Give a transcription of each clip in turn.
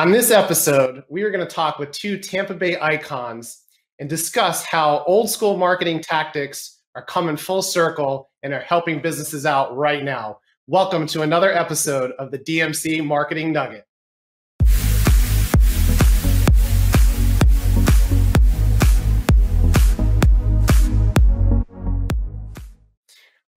On this episode, we are going to talk with two Tampa Bay icons and discuss how old school marketing tactics are coming full circle and are helping businesses out right now. Welcome to another episode of the DMC Marketing Nugget.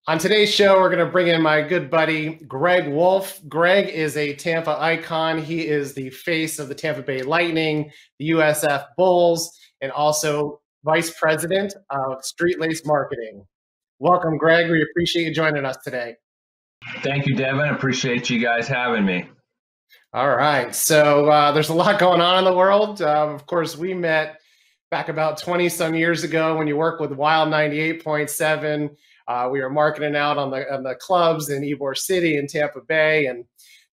On today's show, we're going to bring in my good buddy, Greg Wolf. Greg is a Tampa icon. He is the face of the Tampa Bay Lightning, the USF Bulls, and also vice president of Street Lace Marketing. Welcome, Greg. We appreciate you joining us today. Thank you, Devin. Appreciate you guys having me. All right. So uh, there's a lot going on in the world. Uh, of course, we met back about 20 some years ago when you worked with Wild 98.7 uh, we were marketing out on the on the clubs in Ybor City and Tampa Bay, and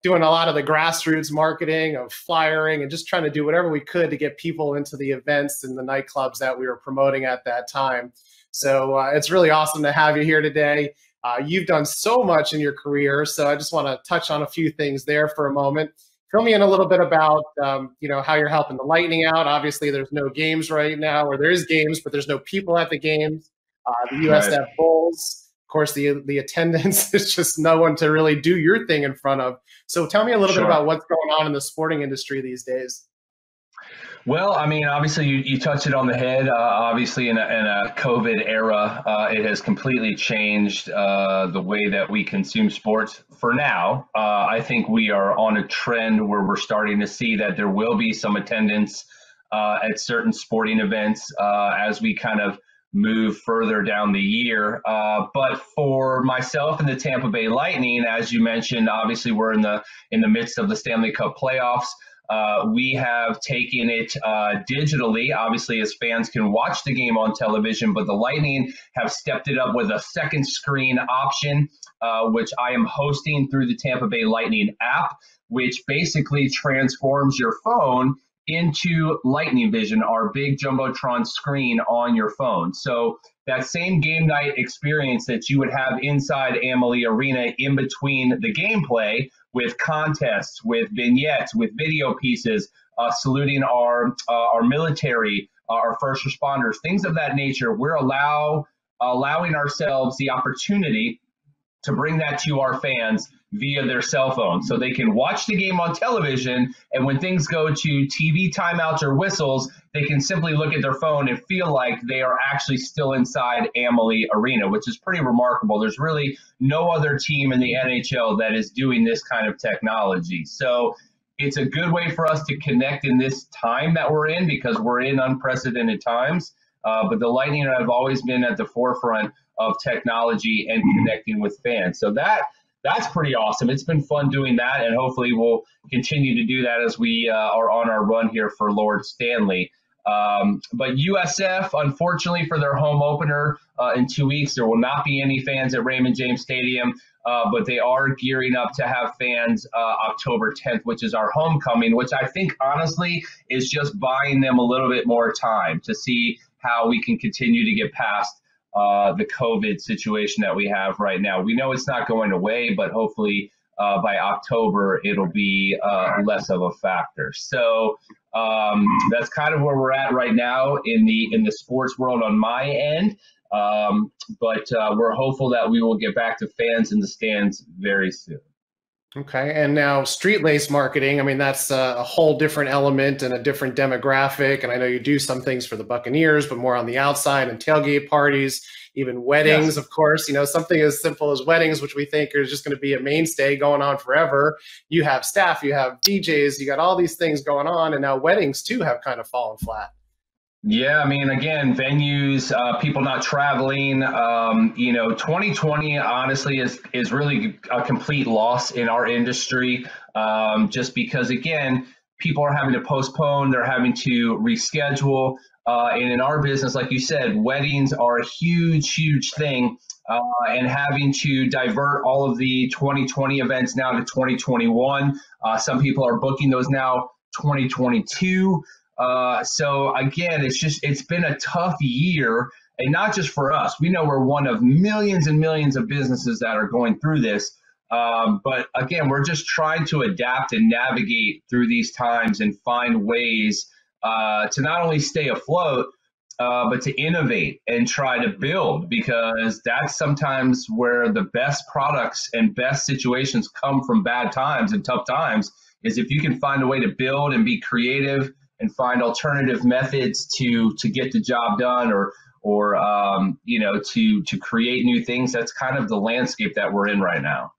doing a lot of the grassroots marketing of flyering and just trying to do whatever we could to get people into the events and the nightclubs that we were promoting at that time. So uh, it's really awesome to have you here today. Uh, you've done so much in your career, so I just want to touch on a few things there for a moment. Fill me in a little bit about um, you know how you're helping the Lightning out. Obviously, there's no games right now, or there is games, but there's no people at the games the USF right. Bulls. Of course, the the attendance is just no one to really do your thing in front of. So tell me a little sure. bit about what's going on in the sporting industry these days. Well, I mean, obviously, you, you touched it on the head. Uh, obviously, in a, in a COVID era, uh, it has completely changed uh, the way that we consume sports. For now, uh, I think we are on a trend where we're starting to see that there will be some attendance uh, at certain sporting events uh, as we kind of move further down the year. Uh, but for myself and the Tampa Bay Lightning, as you mentioned, obviously we're in the in the midst of the Stanley Cup playoffs. Uh, we have taken it uh, digitally, obviously, as fans can watch the game on television, but the Lightning have stepped it up with a second screen option, uh, which I am hosting through the Tampa Bay Lightning app, which basically transforms your phone into Lightning Vision, our big Jumbotron screen on your phone. So that same game night experience that you would have inside Amalie Arena in between the gameplay with contests, with vignettes, with video pieces, uh, saluting our uh, our military, uh, our first responders, things of that nature. We're allow allowing ourselves the opportunity to bring that to our fans via their cell phone. So they can watch the game on television, and when things go to TV timeouts or whistles, they can simply look at their phone and feel like they are actually still inside Amalie Arena, which is pretty remarkable. There's really no other team in the NHL that is doing this kind of technology. So it's a good way for us to connect in this time that we're in because we're in unprecedented times. Uh, but the Lightning have always been at the forefront of technology and connecting with fans. So that that's pretty awesome. It's been fun doing that, and hopefully we'll continue to do that as we uh, are on our run here for Lord Stanley. Um, but USF, unfortunately, for their home opener uh, in two weeks, there will not be any fans at Raymond James Stadium, uh, but they are gearing up to have fans uh, October 10th, which is our homecoming, which I think honestly is just buying them a little bit more time to see how we can continue to get past uh, the COVID situation that we have right now. We know it's not going away, but hopefully uh, by October it'll be uh, less of a factor. So um, that's kind of where we're at right now in the in the sports world on my end. Um, but uh, we're hopeful that we will get back to fans in the stands very soon. Okay. And now street lace marketing, I mean, that's a, a, whole different element and a different demographic. And I know you do some things for the Buccaneers, but more on the outside and tailgate parties, even weddings, yes. of course. You know, something as simple as weddings, which we think is just going to be a mainstay going on forever. You have staff, you have DJs, you got all these things going on. And now weddings too have kind of fallen flat. Yeah, I mean, again, venues, uh, people not traveling. Um, you know, 2020 honestly is is really a complete loss in our industry, um, just because again, people are having to postpone, they're having to reschedule, uh, and in our business, like you said, weddings are a huge, huge thing, uh, and having to divert all of the 2020 events now to 2021. Uh, some people are booking those now 2022. Uh, so again, it's just it's been a tough year, and not just for us. We know we're one of millions and millions of businesses that are going through this. Um, but again, we're just trying to adapt and navigate through these times and find ways uh, to not only stay afloat, uh, but to innovate and try to build because that's sometimes where the best products and best situations come from bad times and tough times is if you can find a way to build and be creative and find alternative methods to to get the job done or or um, you know to to create new things. That's kind of the landscape that we're in right now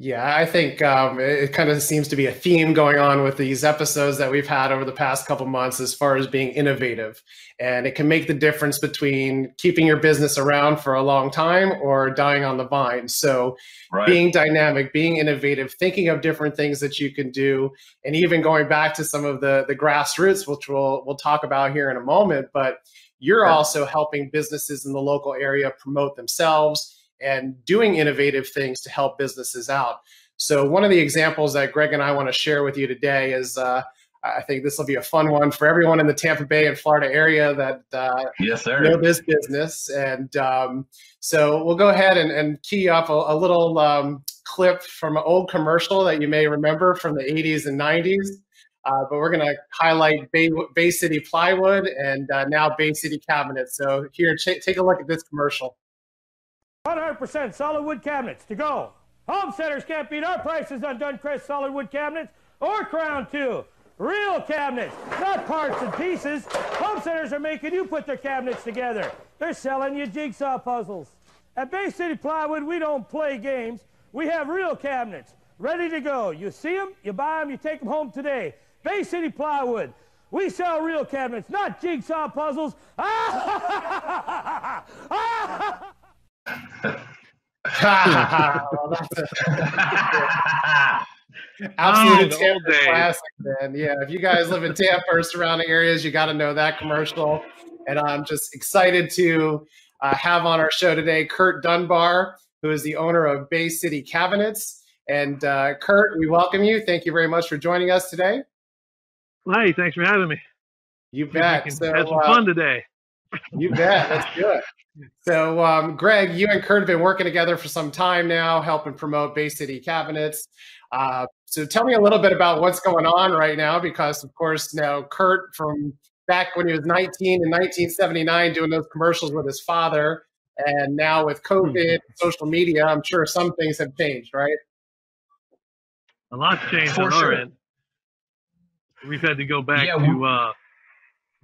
yeah, I think um, it kind of seems to be a theme going on with these episodes that we've had over the past couple months as far as being innovative. And it can make the difference between keeping your business around for a long time or dying on the vine. So, right. being dynamic, being innovative, thinking of different things that you can do, and even going back to some of the, the grassroots, which we'll, we'll talk about here in a moment. But you're also helping businesses in the local area promote themselves and doing innovative things to help businesses out. So, one of the examples that Greg and I want to share with you today is uh, I think this will be a fun one for everyone in the Tampa Bay and Florida area that uh, yes, sir. know this business. And um, so, we'll go ahead and, and key up a, a little um, clip from an old commercial that you may remember from the 80s and 90s. Uh, but we're going to highlight Bay, Bay, City Plywood and uh, now Bay City Cabinets. So, here, ch- take a look at this commercial. 100% solid wood cabinets to go. Home centers can't beat our prices on Duncrest solid wood cabinets or Crown 2. Real cabinets, not parts and pieces. Home centers are making you put their cabinets together. They're selling you jigsaw puzzles. At Bay City Plywood, we don't play games. We have real cabinets ready to go. You see them, you buy them, you take them home today. Bay City Plywood. We sell real cabinets, not jigsaw puzzles. Ah! Absolute oh, Tampa classic, man. Yeah, if you guys live in Tampa or surrounding areas, you got to know that commercial. And I'm just excited to uh, have on our show today Kurt Dunbar, who is the owner of Bay City Cabinets. And uh, Kurt, we welcome you. Thank you very much for joining us today. Hey, thanks for having me. You bet. So, had some uh, fun today. You bet. That's good. So, um, Greg, you and Kurt have been working together for some time now, helping promote Bay City Cabinets. Uh, so, tell me a little bit about what's going on right now, because, of course, now Kurt, from back when he was 19 in 1979, doing those commercials with his father, and now with COVID, mm-hmm. social media, I'm sure some things have changed, right? A lot's changed for on sure. our end. We've had to go back yeah, to uh,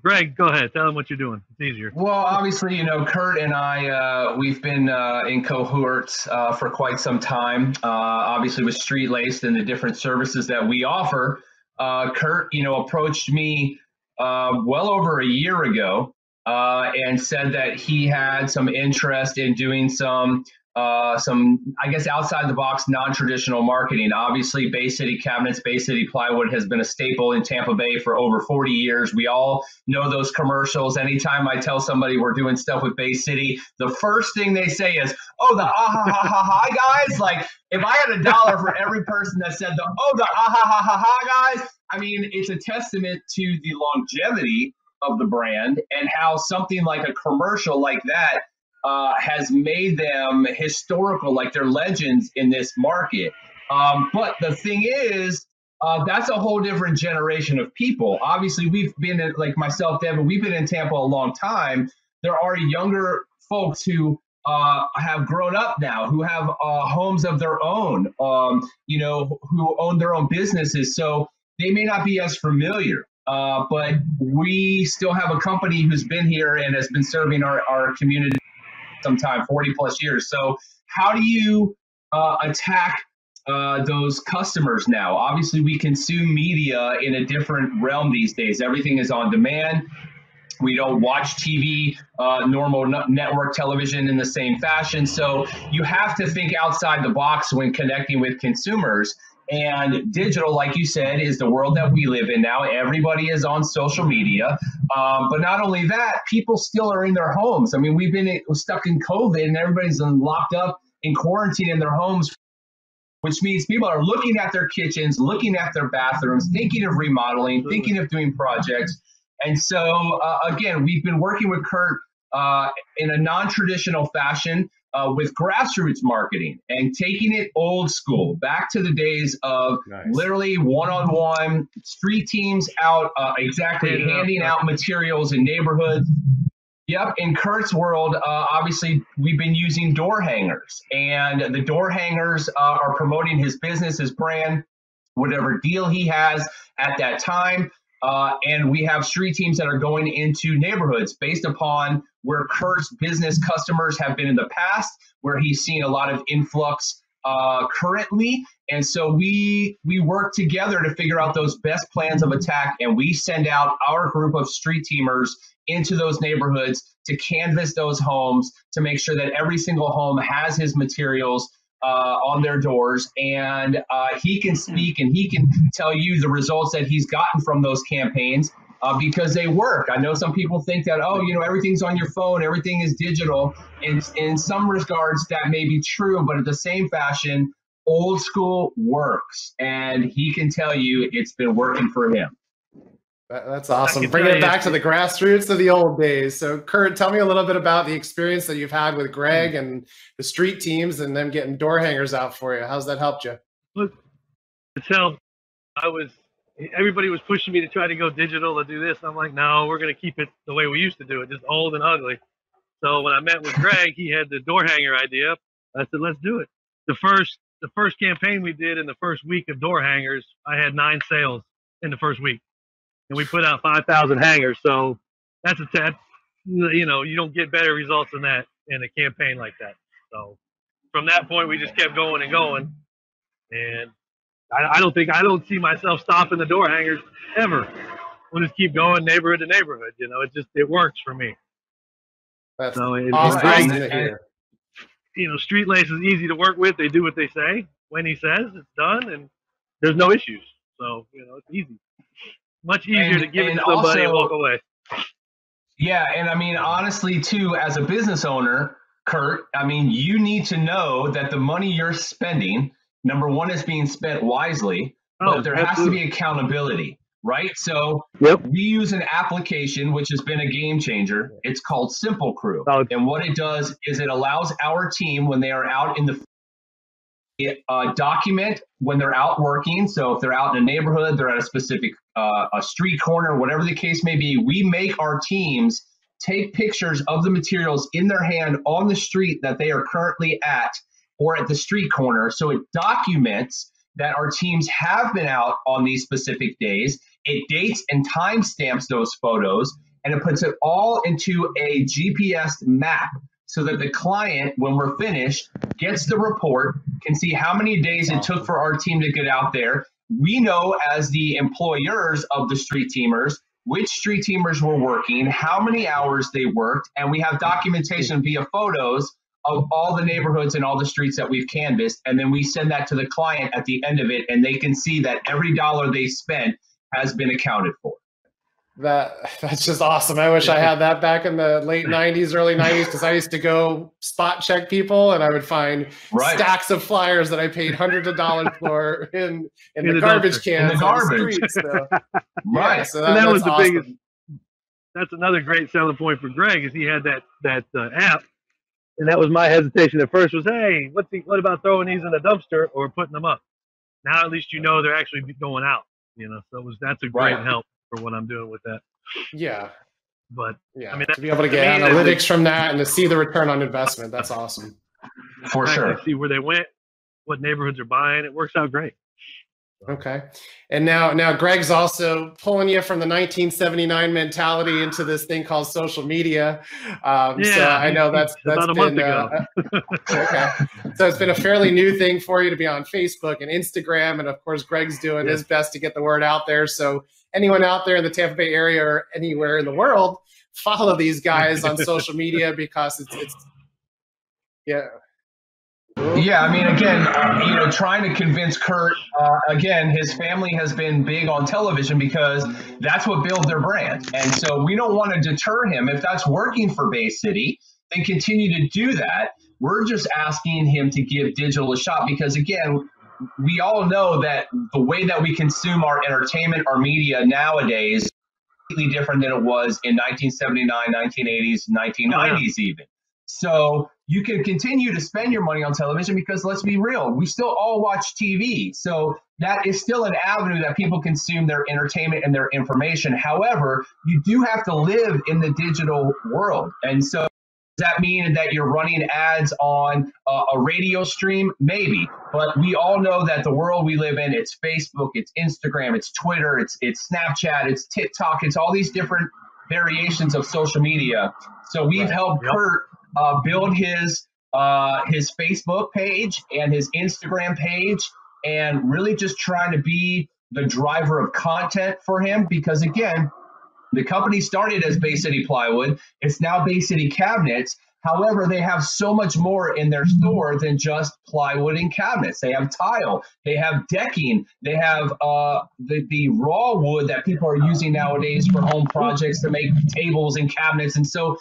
Greg, go ahead. Tell them what you're doing. It's easier. Well, obviously, you know, Kurt and I, uh, we've been uh, in cohorts uh, for quite some time. Uh, obviously, with Street Laced and the different services that we offer, uh, Kurt, you know, approached me uh, well over a year ago and said that he had some interest in doing some uh, some, I guess, outside the box, non traditional marketing. Obviously, Bay City Cabinets, Bay City Plywood has been a staple in Tampa Bay for over 40 years. We all know those commercials. Anytime I tell somebody we're doing stuff with Bay City, the first thing they say is, oh, the ah ha ha ha ha guys. Like, if I had a dollar for every person that said the, oh, the ah ha ha ha ha guys, I mean, it's a testament to the longevity of the brand and how something like a commercial like that uh, has made them historical, like they're legends in this market. Um, but the thing is, uh, that's a whole different generation of people. Obviously, we've been in, like myself, Devin, we've been in Tampa a long time. There are younger folks who uh, have grown up now, who have uh, homes of their own, um, you know, who own their own businesses. So they may not be as familiar. Uh, but we still have a company who's been here and has been serving our, our community some time, 40 plus years. So how do you uh, attack uh, those customers now? Obviously, we consume media in a different realm these days. Everything is on demand. We don't watch TV, uh, normal network television in the same fashion. So you have to think outside the box when connecting with consumers. And digital, like you said, is the world that we live in now. Everybody is on social media. Um, but not only that, people still are in their homes. I mean, we've been stuck in COVID and everybody's locked up in quarantine in their homes, which means people are looking at their kitchens, looking at their bathrooms, thinking of remodeling, thinking of doing projects. And so, uh, again, we've been working with Kurt uh, in a non traditional fashion uh, with grassroots marketing and taking it old school, back to the days of nice. literally one-on-one street teams out, uh, exactly handing out materials in neighborhoods. Yep, in Kurt's world, uh, obviously we've been using door hangers, and the door hangers uh, are promoting his business, his brand, whatever deal he has at that time. Uh, and we have street teams that are going into neighborhoods based upon where Kurt's business customers have been in the past, where he's seen a lot of influx uh, currently. And so we we work together to figure out those best plans of attack, and we send out our group of street teamers into those neighborhoods to canvass those homes to make sure that every single home has his materials uh, on their doors, and uh, he can speak and he can tell you the results that he's gotten from those campaigns uh, because they work. I know some people think that oh, you know, everything's on your phone, everything is digital. And in some regards, that may be true, but at the same fashion, old school works, and he can tell you it's been working for him. That's awesome. Bringing it back to the grassroots of the old days. So, Kurt, tell me a little bit about the experience that you've had with Greg mm. and the street teams and them getting door hangers out for you. How's that helped you? Look, tell I was everybody was pushing me to try to go digital to do this. I'm like, no, we're going to keep it the way we used to do it, just old and ugly. So when I met with Greg, he had the door hanger idea. I said, let's do it. The first the first campaign we did in the first week of door hangers, I had nine sales in the first week and we put out 5,000 hangers. So that's a test. You know, you don't get better results than that in a campaign like that. So from that point, we just kept going and going. And I, I don't think I don't see myself stopping the door hangers ever. We'll just keep going neighborhood to neighborhood. You know, it just it works for me. That's so it, awesome. It's you know, Street Lace is easy to work with. They do what they say. When he says, it's done, and there's no issues. So you know, it's easy. Much easier and, to give it to somebody also, and walk away. Yeah, and I mean honestly too, as a business owner, Kurt, I mean you need to know that the money you're spending, number one, is being spent wisely, oh, but there absolutely. has to be accountability, right? So yep. we use an application which has been a game changer. It's called Simple Crew, oh. and what it does is it allows our team when they are out in the uh, document when they're out working. So if they're out in a neighborhood, they're at a specific uh, a street corner, whatever the case may be, we make our teams take pictures of the materials in their hand on the street that they are currently at or at the street corner. So it documents that our teams have been out on these specific days. It dates and timestamps those photos and it puts it all into a GPS map so that the client, when we're finished, gets the report, can see how many days it took for our team to get out there. We know as the employers of the street teamers which street teamers were working, how many hours they worked, and we have documentation via photos of all the neighborhoods and all the streets that we've canvassed. And then we send that to the client at the end of it, and they can see that every dollar they spent has been accounted for that that's just awesome. I wish I had that back in the late 90s, early 90s, because I used to go spot check people and I would find right. stacks of flyers that I paid hundreds of dollars for in in, in the, garbage cans. In the garbage. The so, right. Yeah, so that, that was the awesome. biggest that's another great selling point for Greg is he had that that uh, app. And that was my hesitation at first was, hey, what's the, what about throwing these in the dumpster or putting them up? Now at least you know they're actually going out. You know, so was that's a great right. help for what I'm doing with that. Yeah. But yeah, I mean, to be able to get analytics from that and to see the return on investment, that's awesome. For sure. See where they went, what neighborhoods are buying. It works out great. Okay. And now now Greg's also pulling you from the 1979 mentality into this thing called social media. Um, yeah, so I know that's that's been uh, okay. So it's been a fairly new thing for you to be on Facebook and Instagram, and of course Greg's doing yeah. his best to get the word out there. So anyone out there in the Tampa Bay area or anywhere in the world, follow these guys on social media because it's, it's yeah. Yeah, I mean, again, uh, you know, trying to convince Kurt, uh, again, his family has been big on television because that's what builds their brand. And so we don't want to deter him. If that's working for Bay City, then continue to do that. We're just asking him to give digital a shot because, again, we all know that the way that we consume our entertainment, our media nowadays, is completely different than it was in 1979, 1980s, 1990s, even. So you can continue to spend your money on television because let's be real, we still all watch TV. So that is still an avenue that people consume their entertainment and their information. However, you do have to live in the digital world. And so does that mean that you're running ads on uh, a radio stream? Maybe, but we all know that the world we live in, it's Facebook, it's Instagram, it's Twitter, it's it's Snapchat, it's TikTok, it's all these different variations of social media. So we've right. helped yep. Kurt uh, build his uh, his Facebook page and his Instagram page, and really just trying to be the driver of content for him. Because again, the company started as Bay City Plywood. It's now Bay City Cabinets. However, they have so much more in their store than just plywood and cabinets. They have tile, they have decking, they have uh, the, the raw wood that people are using nowadays for home projects to make tables and cabinets. And so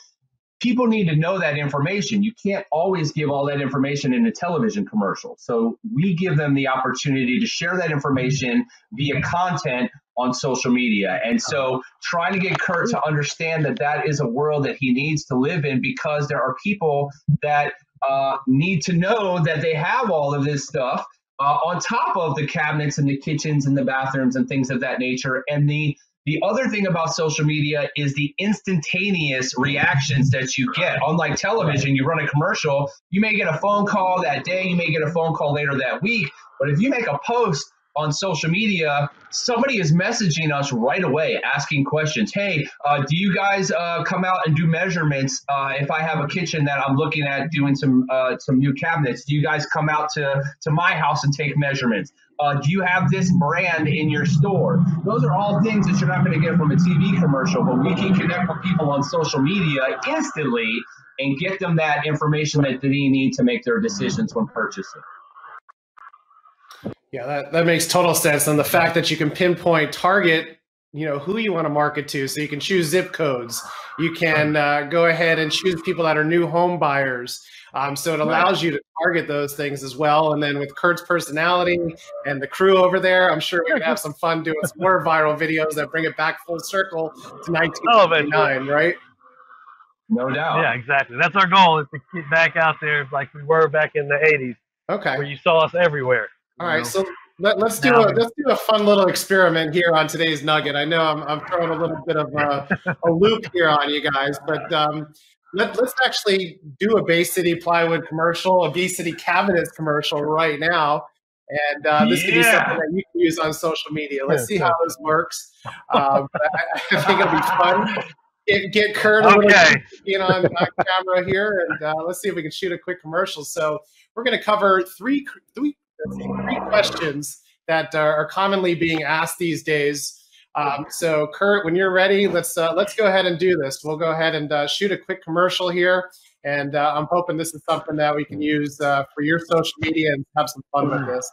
people need to know that information. You can't always give all that information in a television commercial. So we give them the opportunity to share that information via content on social media. And so trying to get Kurt to understand that that is a world that he needs to live in because there are people that uh, need to know that they have all of this stuff uh, on top of the cabinets and the kitchens and the bathrooms and things of that nature. And the the other thing about social media is the instantaneous reactions that you get. Unlike television, you run a commercial, you may get a phone call that day, you may get a phone call later that week. But if you make a post on social media, somebody is messaging us right away asking questions. Hey, uh, do you guys uh, come out and do measurements? Uh, if I have a kitchen that I'm looking at doing some uh, some new cabinets, do you guys come out to to my house and take measurements? Uh, do you have this brand in your store? Those are all things that you're not going to get from a TV commercial, but we can connect with people on social media instantly and get them that information that they need to make their decisions when purchasing. Yeah, that, that makes total sense. And the fact that you can pinpoint target, you know, who you want to market to. So you can choose zip codes. You can uh, go ahead and choose people that are new home buyers. Um, so it allows right. you to target those things as well. And then with Kurt's personality and the crew over there, I'm sure we're gonna have some fun doing some more viral videos that bring it back full circle to 1999, oh, right? No doubt. Yeah, exactly. That's our goal is to get back out there like we were back in the 80s. Okay. Where you saw us everywhere. All right, so let, us do a let's do a fun little experiment here on today's nugget. I know I'm, I'm throwing a little bit of a, a loop here on you guys, but um, let, us actually do a Bay City plywood commercial, a Bay City cabinets commercial right now, and uh, this yeah. could be something that you can use on social media. Let's see how this works. Um, I, I, think it'll be fun. Get, get Kurt okay. you on camera here, and uh, let's see if we can shoot a quick commercial. So we're going to cover three three three questions that are commonly being asked these days. Um, so, Kurt, when you're ready, let's uh, let's go ahead and do this. We'll go ahead and uh, shoot a quick commercial here, and uh, I'm hoping this is something that we can use uh, for your social media and have some fun with this.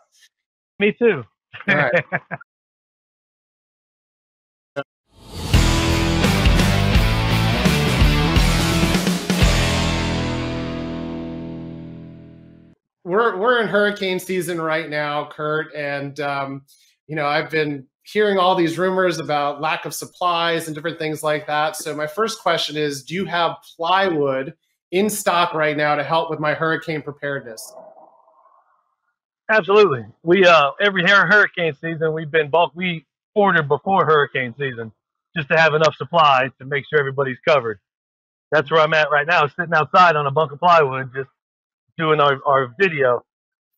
Me too. All right. we're we're in hurricane season right now, Kurt, and um, you know I've been hearing all these rumors about lack of supplies and different things like that. So my first question is, do you have plywood in stock right now to help with my hurricane preparedness? Absolutely. We uh every hurricane season we've been bulk we ordered before hurricane season just to have enough supplies to make sure everybody's covered. That's where I'm at right now, sitting outside on a bunk of plywood, just doing our, our video.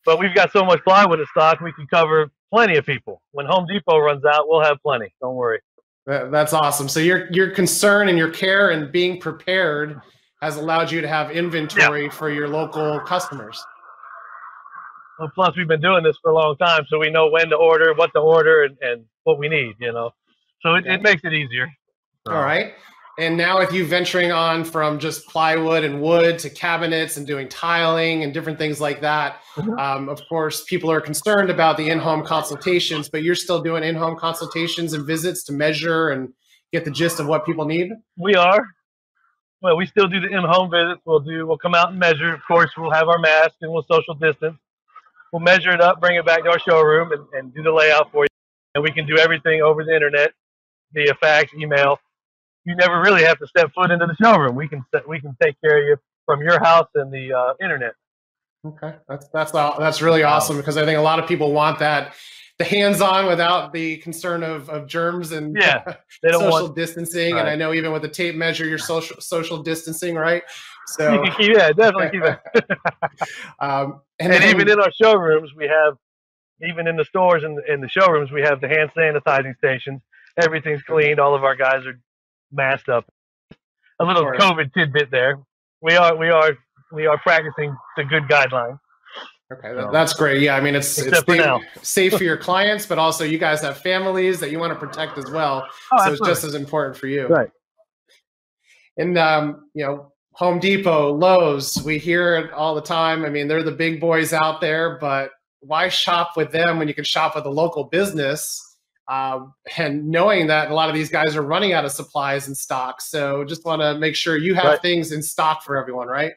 But we've got so much plywood in stock, we can cover plenty of people. When Home Depot runs out, we'll have plenty. Don't worry. That's awesome. So your your concern and your care and being prepared has allowed you to have inventory yeah. for your local customers. Well, plus we've been doing this for a long time, so we know when to order, what to order, and, and what we need. You know, so it, it makes it easier. All right. And now with you venturing on from just plywood and wood to cabinets and doing tiling and different things like that, mm-hmm. um, of course, people are concerned about the in-home consultations, but you're still doing in-home consultations and visits to measure and get the gist of what people need. We are. Well, we still do the in-home visits. We'll do. We'll come out and measure. Of course, we'll have our mask and we'll social distance. We'll measure it up, bring it back to our showroom, and, and do the layout for you. And we can do everything over the internet via fax, email you never really have to step foot into the showroom. We can we can take care of you from your house and the uh, internet. Okay, that's that's that's really awesome because I think a lot of people want that the hands-on without the concern of, of germs and yeah, they don't social want, distancing. Right. And I know even with the tape measure, you're social social distancing, right? So you can keep, yeah, definitely keep it. um, and, and then, even in our showrooms, we have even in the stores and in the showrooms, we have the hand sanitizing stations. Everything's cleaned. All of our guys are masked up. A little COVID tidbit there. We are we are we are practicing the good guidelines. Okay, that, that's great. Yeah, I mean it's it's for safe for your clients, but also you guys have families that you want to protect as well. Oh, so absolutely. it's just as important for you. Right. And um, you know, Home Depot, Lowe's, we hear it all the time. I mean, they're the big boys out there, but why shop with them when you can shop with a local business? Um, and knowing that a lot of these guys are running out of supplies and stock. So just want to make sure you have right. things in stock for everyone, right?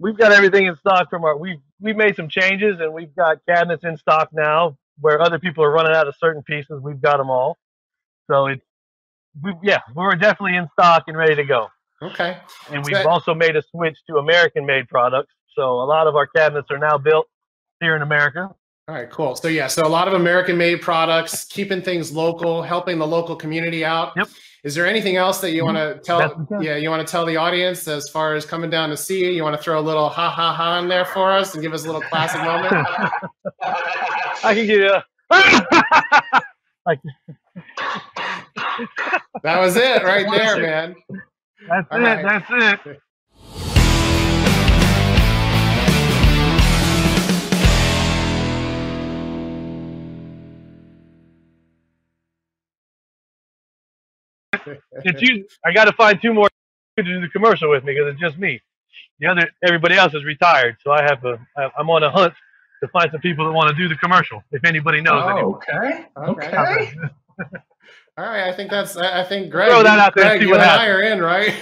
We've got everything in stock from our we've we've made some changes and we've got cabinets in stock now where other people are running out of certain pieces. We've got them all. So it's we yeah, we're definitely in stock and ready to go. Okay. And we've also made a switch to American made products. So a lot of our cabinets are now built here in America. All right, cool. So yeah, so a lot of American made products, keeping things local, helping the local community out. Yep. Is there anything else that you mm-hmm. want to tell? Yeah, you want to tell the audience as far as coming down to see you? You want to throw a little ha ha ha in there for us and give us a little classic moment? I can give you. that was it right there, man. That's All it. Right. That's it. it's you. I got to find two more to do the commercial with me because it's just me. The other, everybody else is retired, so I have to. I'm on a hunt to find some people that want to do the commercial. If anybody knows. Oh, okay. Okay. All right. I think that's. I think Greg. Throw that out there. Greg, you and I are in, right?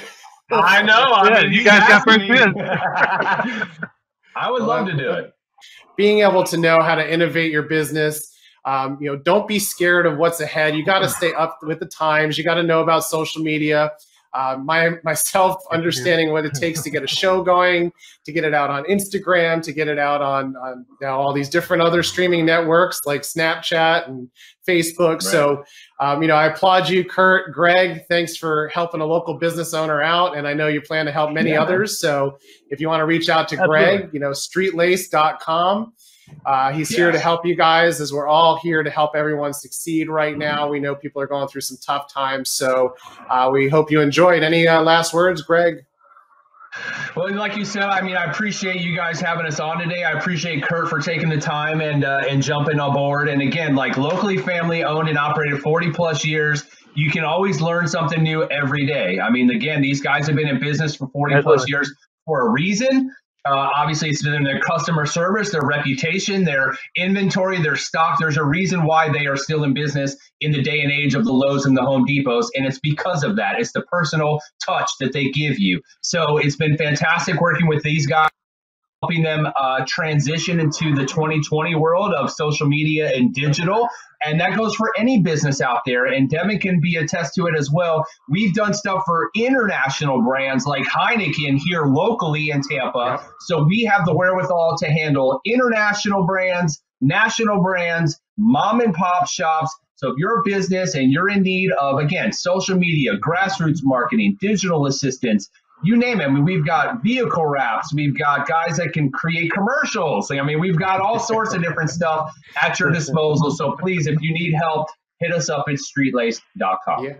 I know. I mean, you guys got first in. I would love to do it. Being able to know how to innovate your business um, you know, don't be scared of what's ahead. You got to stay up with the times. You got to know about social media. Uh, my myself understanding what it takes to get a show going, to get it out on Instagram, to get it out on, on now all these different other streaming networks like Snapchat and Facebook. Right. So, um, you know, I applaud you, Kurt, Greg. Thanks for helping a local business owner out, and I know you plan to help many yeah. others. So, if you want to reach out to Absolutely. Greg, you know, streetlace.com. Uh, he's here to help you guys as we're all here to help everyone succeed right now. We know people are going through some tough times. So uh, we hope you enjoyed. Any uh, last words, Greg? Well, like you said, I mean, I appreciate you guys having us on today. I appreciate Kurt for taking the time and uh, and jumping on board. And again, like locally family owned and operated 40 plus years, you can always learn something new every day. I mean, again, these guys have been in business for 40 plus years for a reason. Uh, obviously, it's been their customer service, their reputation, their inventory, their stock. There's a reason why they are still in business in the day and age of the Lowe's and the Home Depots, and it's because of that. It's the personal touch that they give you. So it's been fantastic working with these guys helping them uh, transition into the 2020 world of social media and digital. And that goes for any business out there. And Devin can be attest to it as well. We've done stuff for international brands like Heineken here locally in Tampa. Yep. So we have the wherewithal to handle international brands, national brands, mom and pop shops. So if you're a business and you're in need of, again, social media, grassroots marketing, digital assistance, you name it. I mean, we've got vehicle wraps. We've got guys that can create commercials. I mean, we've got all sorts of different stuff at your disposal. So please, if you need help, hit us up at streetlace.com. Yeah.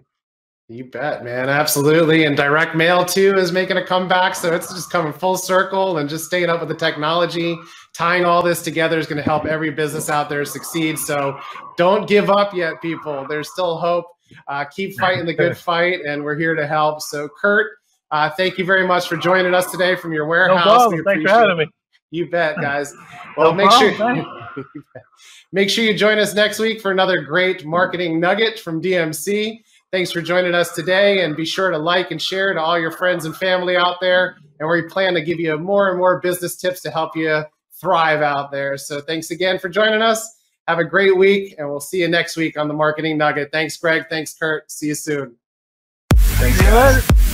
You bet, man. Absolutely. And direct mail too is making a comeback. So it's just coming full circle and just staying up with the technology. Tying all this together is going to help every business out there succeed. So don't give up yet, people. There's still hope. Uh, keep fighting the good fight, and we're here to help. So, Kurt, uh, thank you very much for joining us today from your warehouse. No problem. Thanks for having me. You bet, guys. Well, no make problem, sure make sure you join us next week for another great marketing nugget from DMC. Thanks for joining us today, and be sure to like and share to all your friends and family out there. And we plan to give you more and more business tips to help you thrive out there. So, thanks again for joining us. Have a great week, and we'll see you next week on the Marketing Nugget. Thanks, Greg. Thanks, Kurt. See you soon. Thanks, guys.